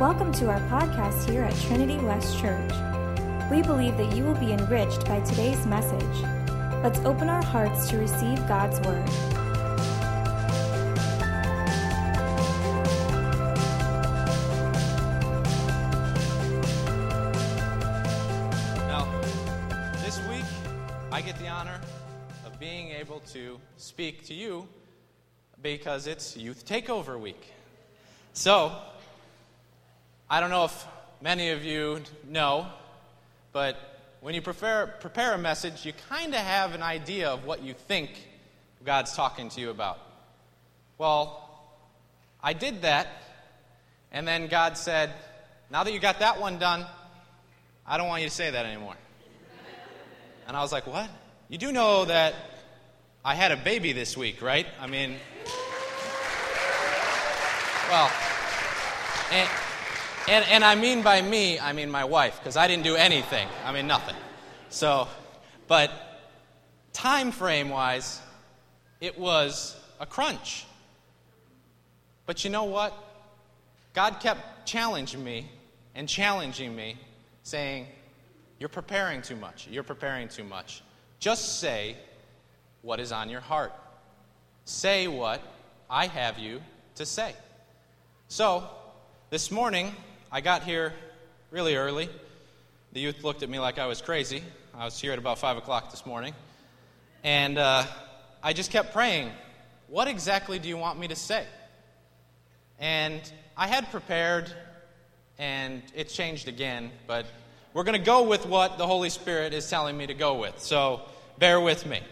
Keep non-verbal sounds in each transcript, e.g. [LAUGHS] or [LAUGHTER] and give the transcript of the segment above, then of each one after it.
Welcome to our podcast here at Trinity West Church. We believe that you will be enriched by today's message. Let's open our hearts to receive God's Word. Now, this week, I get the honor of being able to speak to you because it's Youth Takeover Week. So, I don't know if many of you know, but when you prepare, prepare a message, you kind of have an idea of what you think God's talking to you about. Well, I did that, and then God said, Now that you got that one done, I don't want you to say that anymore. [LAUGHS] And I was like, What? You do know that I had a baby this week, right? I mean, well, and, and, and I mean by me, I mean my wife, because I didn't do anything. I mean, nothing. So, but time frame wise, it was a crunch. But you know what? God kept challenging me and challenging me, saying, You're preparing too much. You're preparing too much. Just say what is on your heart. Say what I have you to say. So, this morning, I got here really early. The youth looked at me like I was crazy. I was here at about 5 o'clock this morning. And uh, I just kept praying, What exactly do you want me to say? And I had prepared, and it changed again, but we're going to go with what the Holy Spirit is telling me to go with. So bear with me.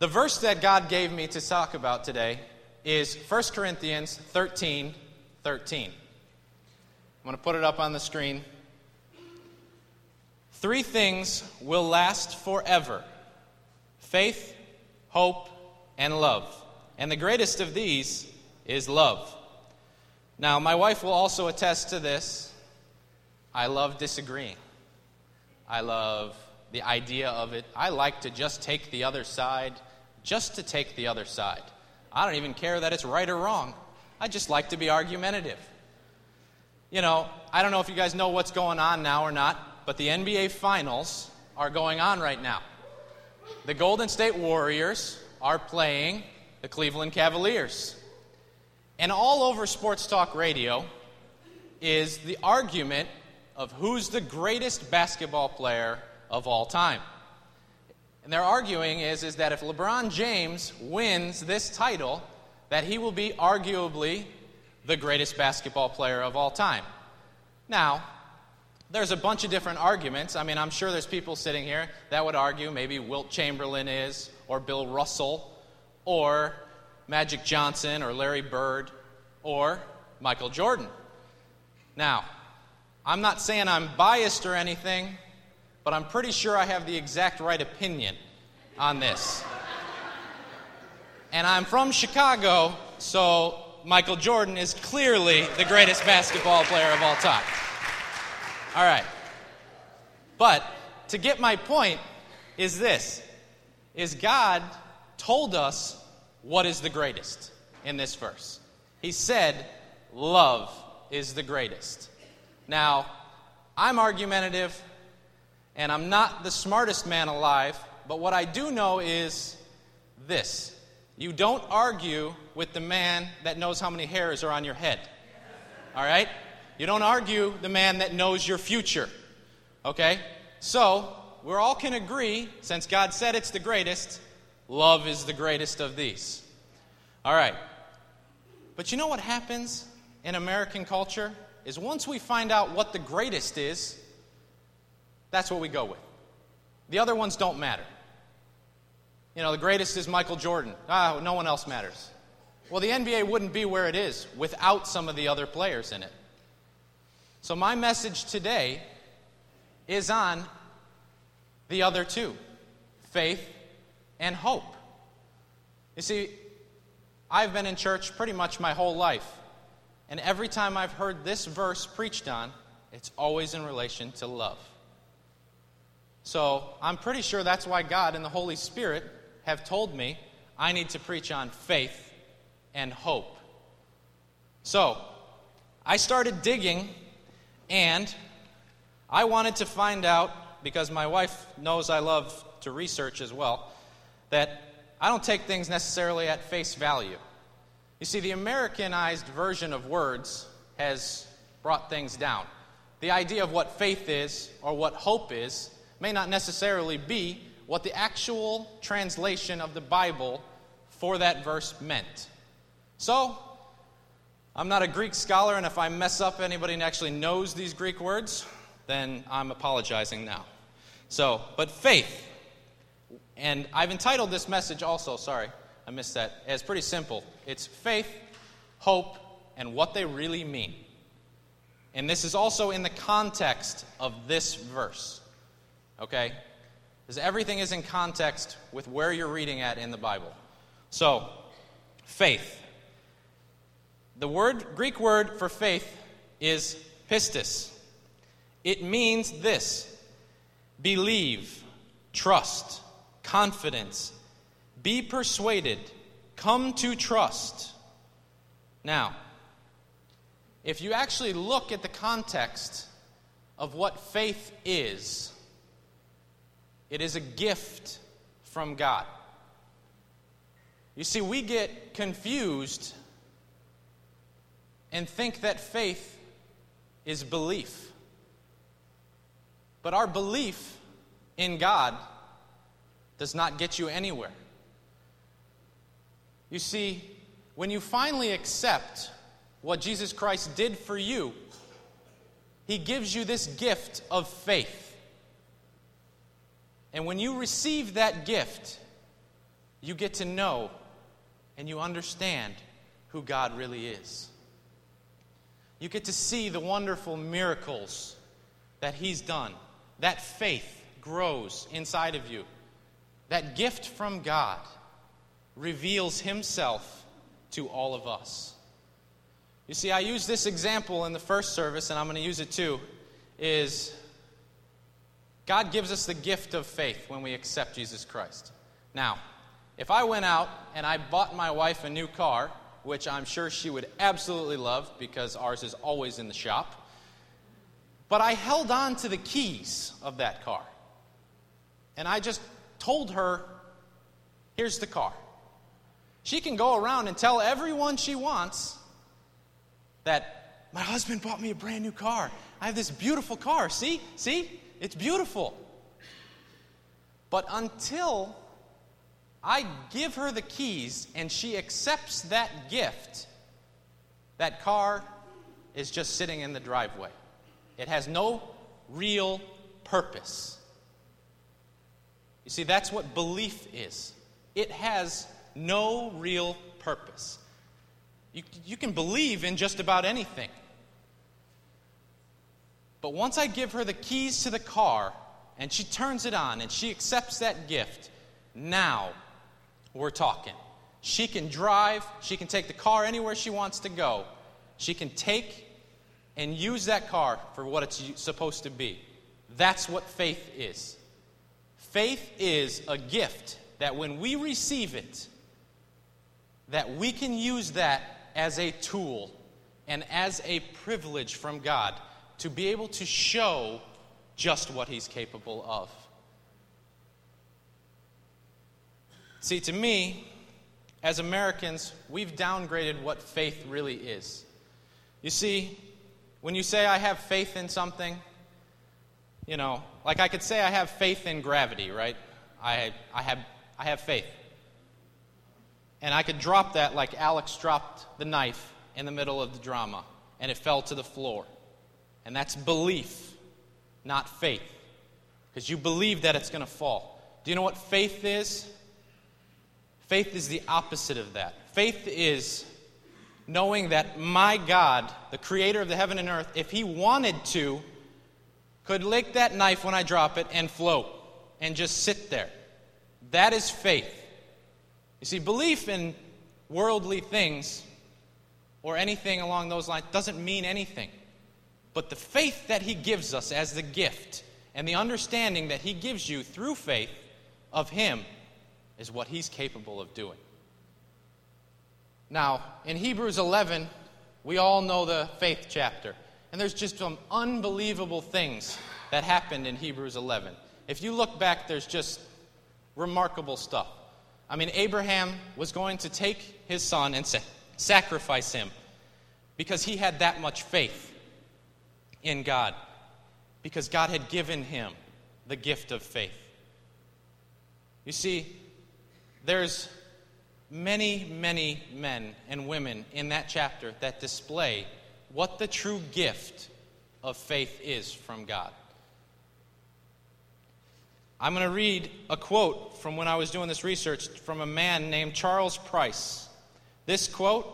The verse that God gave me to talk about today is 1 Corinthians 13 13. I'm going to put it up on the screen. Three things will last forever faith, hope, and love. And the greatest of these is love. Now, my wife will also attest to this. I love disagreeing. I love the idea of it. I like to just take the other side, just to take the other side. I don't even care that it's right or wrong. I just like to be argumentative. You know, I don't know if you guys know what's going on now or not, but the NBA Finals are going on right now. The Golden State Warriors are playing the Cleveland Cavaliers. And all over sports talk radio is the argument of who's the greatest basketball player of all time. And their arguing is, is that if LeBron James wins this title, that he will be arguably the greatest basketball player of all time. Now, there's a bunch of different arguments. I mean, I'm sure there's people sitting here that would argue maybe Wilt Chamberlain is, or Bill Russell, or Magic Johnson, or Larry Bird, or Michael Jordan. Now, I'm not saying I'm biased or anything, but I'm pretty sure I have the exact right opinion on this. And I'm from Chicago, so Michael Jordan is clearly the greatest basketball player of all time. All right. But to get my point is this is God told us what is the greatest in this verse. He said, love is the greatest. Now, I'm argumentative and I'm not the smartest man alive, but what I do know is this you don't argue with the man that knows how many hairs are on your head. All right? You don't argue the man that knows your future. Okay? So, we all can agree, since God said it's the greatest, love is the greatest of these. All right. But you know what happens in American culture? Is once we find out what the greatest is, that's what we go with. The other ones don't matter. You know, the greatest is Michael Jordan. Ah, no one else matters. Well, the NBA wouldn't be where it is without some of the other players in it. So, my message today is on the other two faith and hope. You see, I've been in church pretty much my whole life, and every time I've heard this verse preached on, it's always in relation to love. So, I'm pretty sure that's why God and the Holy Spirit have told me I need to preach on faith and hope. So, I started digging and I wanted to find out, because my wife knows I love to research as well, that I don't take things necessarily at face value. You see, the Americanized version of words has brought things down. The idea of what faith is or what hope is may not necessarily be what the actual translation of the Bible for that verse meant. So, I'm not a Greek scholar, and if I mess up anybody who actually knows these Greek words, then I'm apologizing now. So, but faith, and I've entitled this message also, sorry, I missed that. It's pretty simple it's faith, hope, and what they really mean. And this is also in the context of this verse. Okay? Because everything is in context with where you're reading at in the Bible. So, faith. The word Greek word for faith is pistis. It means this believe, trust, confidence, be persuaded, come to trust. Now, if you actually look at the context of what faith is, it is a gift from God. You see, we get confused and think that faith is belief. But our belief in God does not get you anywhere. You see, when you finally accept what Jesus Christ did for you, He gives you this gift of faith. And when you receive that gift, you get to know and you understand who God really is. You get to see the wonderful miracles that He's done. That faith grows inside of you. That gift from God reveals Himself to all of us. You see, I used this example in the first service, and I'm going to use it too. Is God gives us the gift of faith when we accept Jesus Christ. Now, if I went out and I bought my wife a new car, which I'm sure she would absolutely love because ours is always in the shop, but I held on to the keys of that car. And I just told her, here's the car. She can go around and tell everyone she wants that my husband bought me a brand new car. I have this beautiful car. See? See? It's beautiful. But until I give her the keys and she accepts that gift, that car is just sitting in the driveway. It has no real purpose. You see, that's what belief is it has no real purpose. You, you can believe in just about anything. But once I give her the keys to the car and she turns it on and she accepts that gift, now we're talking. She can drive, she can take the car anywhere she wants to go. She can take and use that car for what it's supposed to be. That's what faith is. Faith is a gift that when we receive it, that we can use that as a tool and as a privilege from God to be able to show just what He's capable of. See, to me, as Americans, we've downgraded what faith really is. You see, when you say I have faith in something, you know, like I could say I have faith in gravity, right? I, I, have, I have faith. And I could drop that like Alex dropped the knife in the middle of the drama, and it fell to the floor. And that's belief, not faith. Because you believe that it's going to fall. Do you know what faith is? Faith is the opposite of that. Faith is knowing that my God, the creator of the heaven and earth, if he wanted to, could lick that knife when I drop it and float and just sit there. That is faith. You see, belief in worldly things or anything along those lines doesn't mean anything. But the faith that he gives us as the gift and the understanding that he gives you through faith of him is what he's capable of doing. Now, in Hebrews 11, We all know the faith chapter. And there's just some unbelievable things that happened in Hebrews 11. If you look back, there's just remarkable stuff. I mean, Abraham was going to take his son and sa- sacrifice him because he had that much faith in God, because God had given him the gift of faith. You see, there's many, many men and women in that chapter that display what the true gift of faith is from God. I'm going to read a quote from when I was doing this research from a man named Charles Price. This quote,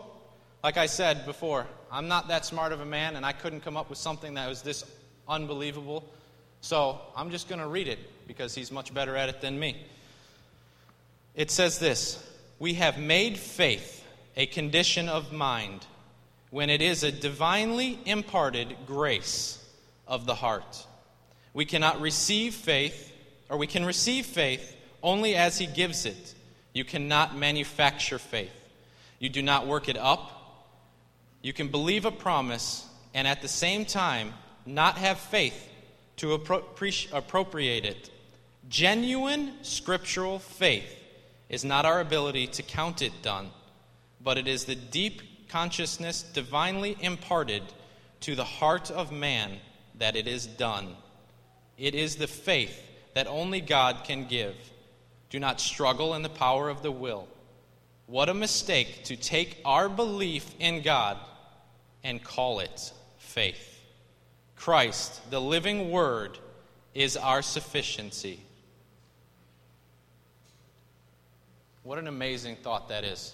like I said before, I'm not that smart of a man and I couldn't come up with something that was this unbelievable. So I'm just going to read it because he's much better at it than me. It says this We have made faith a condition of mind when it is a divinely imparted grace of the heart. We cannot receive faith or we can receive faith only as He gives it. You cannot manufacture faith. You do not work it up. You can believe a promise and at the same time not have faith to appropriate it. Genuine scriptural faith is not our ability to count it done, but it is the deep consciousness divinely imparted to the heart of man that it is done. It is the faith that only God can give. Do not struggle in the power of the will. What a mistake to take our belief in God and call it faith. Christ, the living Word, is our sufficiency. What an amazing thought that is.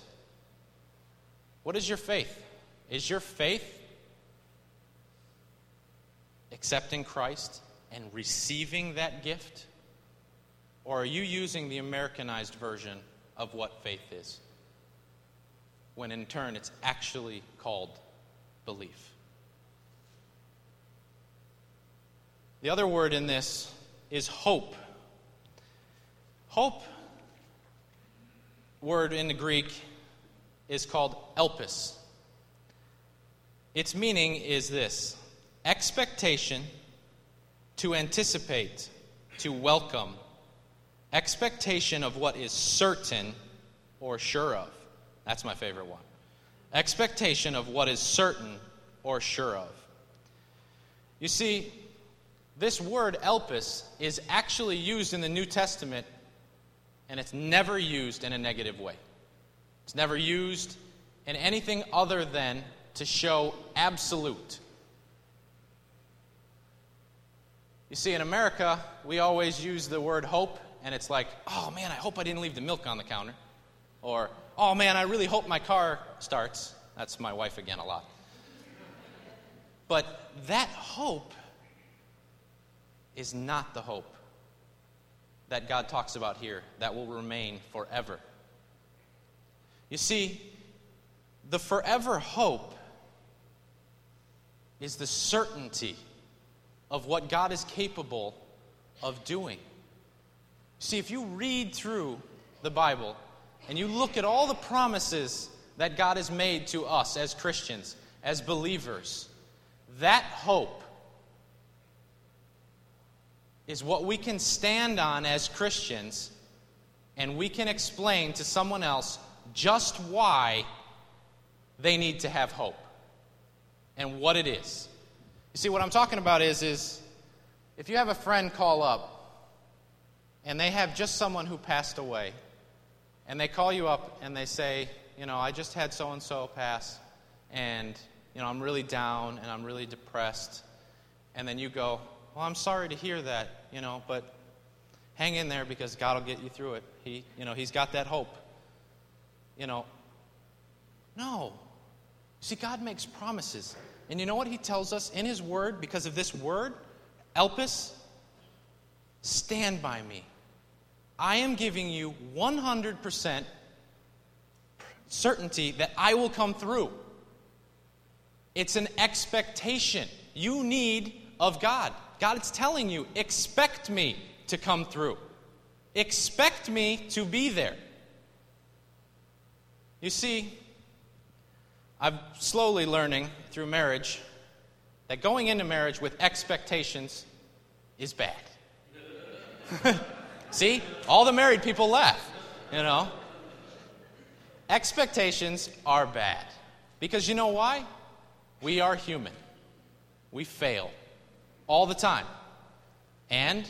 What is your faith? Is your faith accepting Christ and receiving that gift? Or are you using the Americanized version of what faith is? When in turn it's actually called belief. The other word in this is hope. Hope, word in the Greek, is called elpis. Its meaning is this expectation to anticipate, to welcome, expectation of what is certain or sure of. That's my favorite one. Expectation of what is certain or sure of. You see, this word elpis is actually used in the New Testament, and it's never used in a negative way. It's never used in anything other than to show absolute. You see, in America, we always use the word hope, and it's like, oh man, I hope I didn't leave the milk on the counter. Or, oh man, I really hope my car starts. That's my wife again a lot. But that hope is not the hope that God talks about here that will remain forever. You see, the forever hope is the certainty of what God is capable of doing. See, if you read through the Bible and you look at all the promises that God has made to us as Christians, as believers, that hope is what we can stand on as Christians and we can explain to someone else just why they need to have hope and what it is. You see, what I'm talking about is, is if you have a friend call up and they have just someone who passed away, and they call you up and they say, you know, I just had so and so pass, and, you know, I'm really down and I'm really depressed. And then you go, well, I'm sorry to hear that, you know, but hang in there because God will get you through it. He, you know, He's got that hope. You know, no. See, God makes promises. And you know what he tells us in his word because of this word? Elpis, stand by me. I am giving you 100% certainty that I will come through. It's an expectation you need of God. God is telling you, expect me to come through. Expect me to be there. You see, I'm slowly learning through marriage that going into marriage with expectations is bad. [LAUGHS] See? All the married people laugh, you know? Expectations are bad. Because you know why? We are human. We fail all the time. And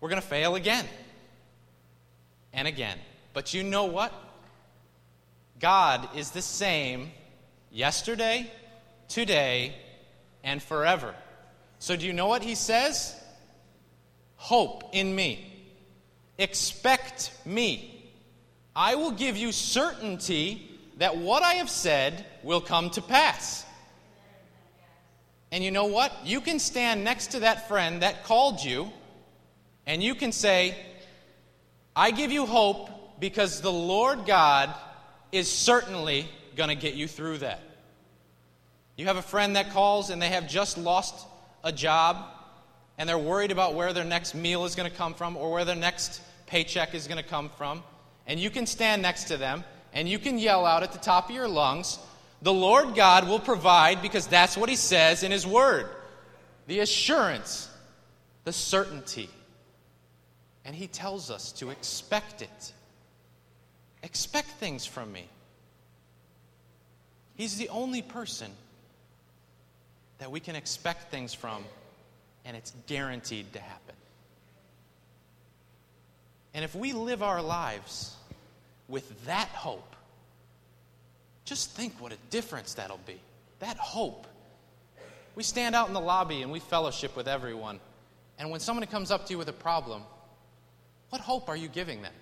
we're going to fail again and again. But you know what? God is the same yesterday, today, and forever. So, do you know what he says? Hope in me. Expect me. I will give you certainty that what I have said will come to pass. And you know what? You can stand next to that friend that called you, and you can say, I give you hope because the Lord God is certainly going to get you through that. You have a friend that calls and they have just lost a job and they're worried about where their next meal is going to come from or where their next paycheck is going to come from. And you can stand next to them and you can yell out at the top of your lungs, The Lord God will provide because that's what He says in His Word. The assurance, the certainty. And He tells us to expect it. Expect things from me. He's the only person that we can expect things from, and it's guaranteed to happen. And if we live our lives with that hope, just think what a difference that'll be. That hope. We stand out in the lobby and we fellowship with everyone. And when someone comes up to you with a problem, what hope are you giving them?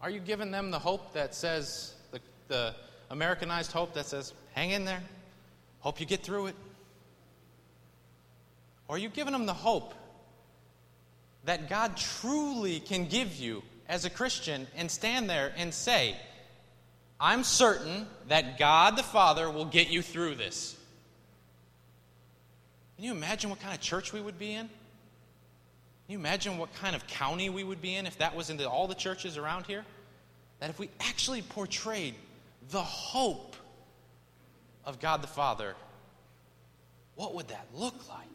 Are you giving them the hope that says, the, the Americanized hope that says, hang in there, hope you get through it? Or are you giving them the hope that God truly can give you as a Christian and stand there and say, I'm certain that God the Father will get you through this? Can you imagine what kind of church we would be in? Can you imagine what kind of county we would be in if that was into all the churches around here? That if we actually portrayed the hope of God the Father, what would that look like?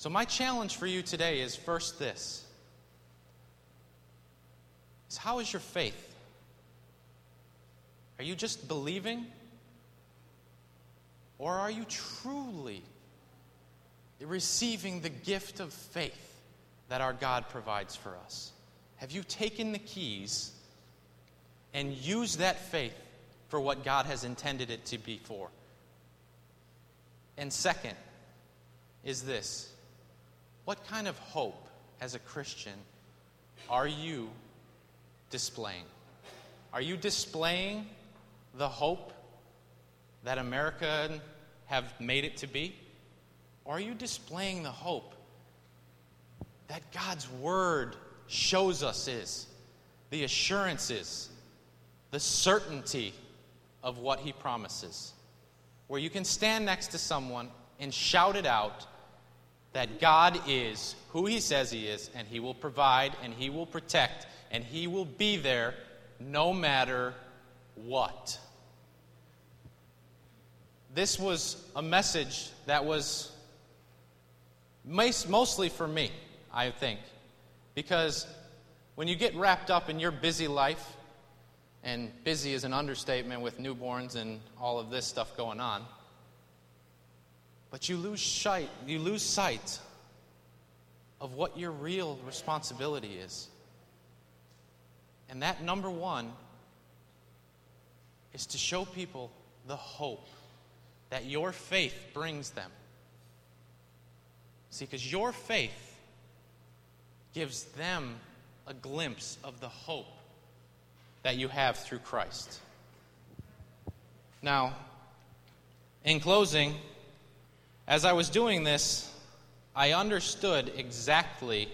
So, my challenge for you today is first this is how is your faith? Are you just believing? Or are you truly receiving the gift of faith that our God provides for us? Have you taken the keys and used that faith for what God has intended it to be for? And second is this what kind of hope as a Christian are you displaying? Are you displaying the hope that America have made it to be? Or are you displaying the hope that God's Word shows us is? The assurances, the certainty of what He promises. Where you can stand next to someone and shout it out that God is who He says He is, and He will provide, and He will protect, and He will be there no matter what. This was a message that was mostly for me, I think. Because when you get wrapped up in your busy life, and busy is an understatement with newborns and all of this stuff going on, but you lose sight, you lose sight of what your real responsibility is. And that number one is to show people the hope that your faith brings them. See, because your faith gives them a glimpse of the hope that you have through Christ. Now, in closing, as I was doing this, I understood exactly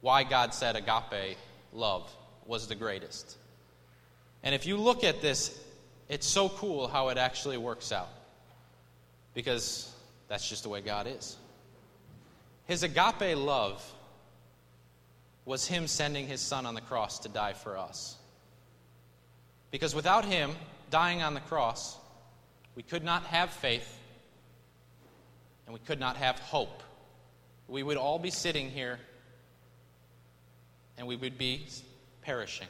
why God said agape love was the greatest. And if you look at this, it's so cool how it actually works out. Because that's just the way God is. His agape love was Him sending His Son on the cross to die for us. Because without Him dying on the cross, we could not have faith and we could not have hope. We would all be sitting here and we would be perishing.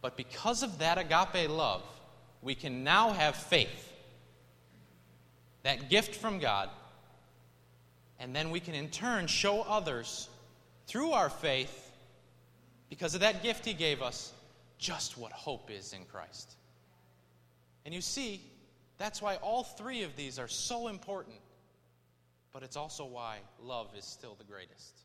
But because of that agape love, we can now have faith, that gift from God, and then we can in turn show others through our faith, because of that gift He gave us, just what hope is in Christ. And you see, that's why all three of these are so important, but it's also why love is still the greatest.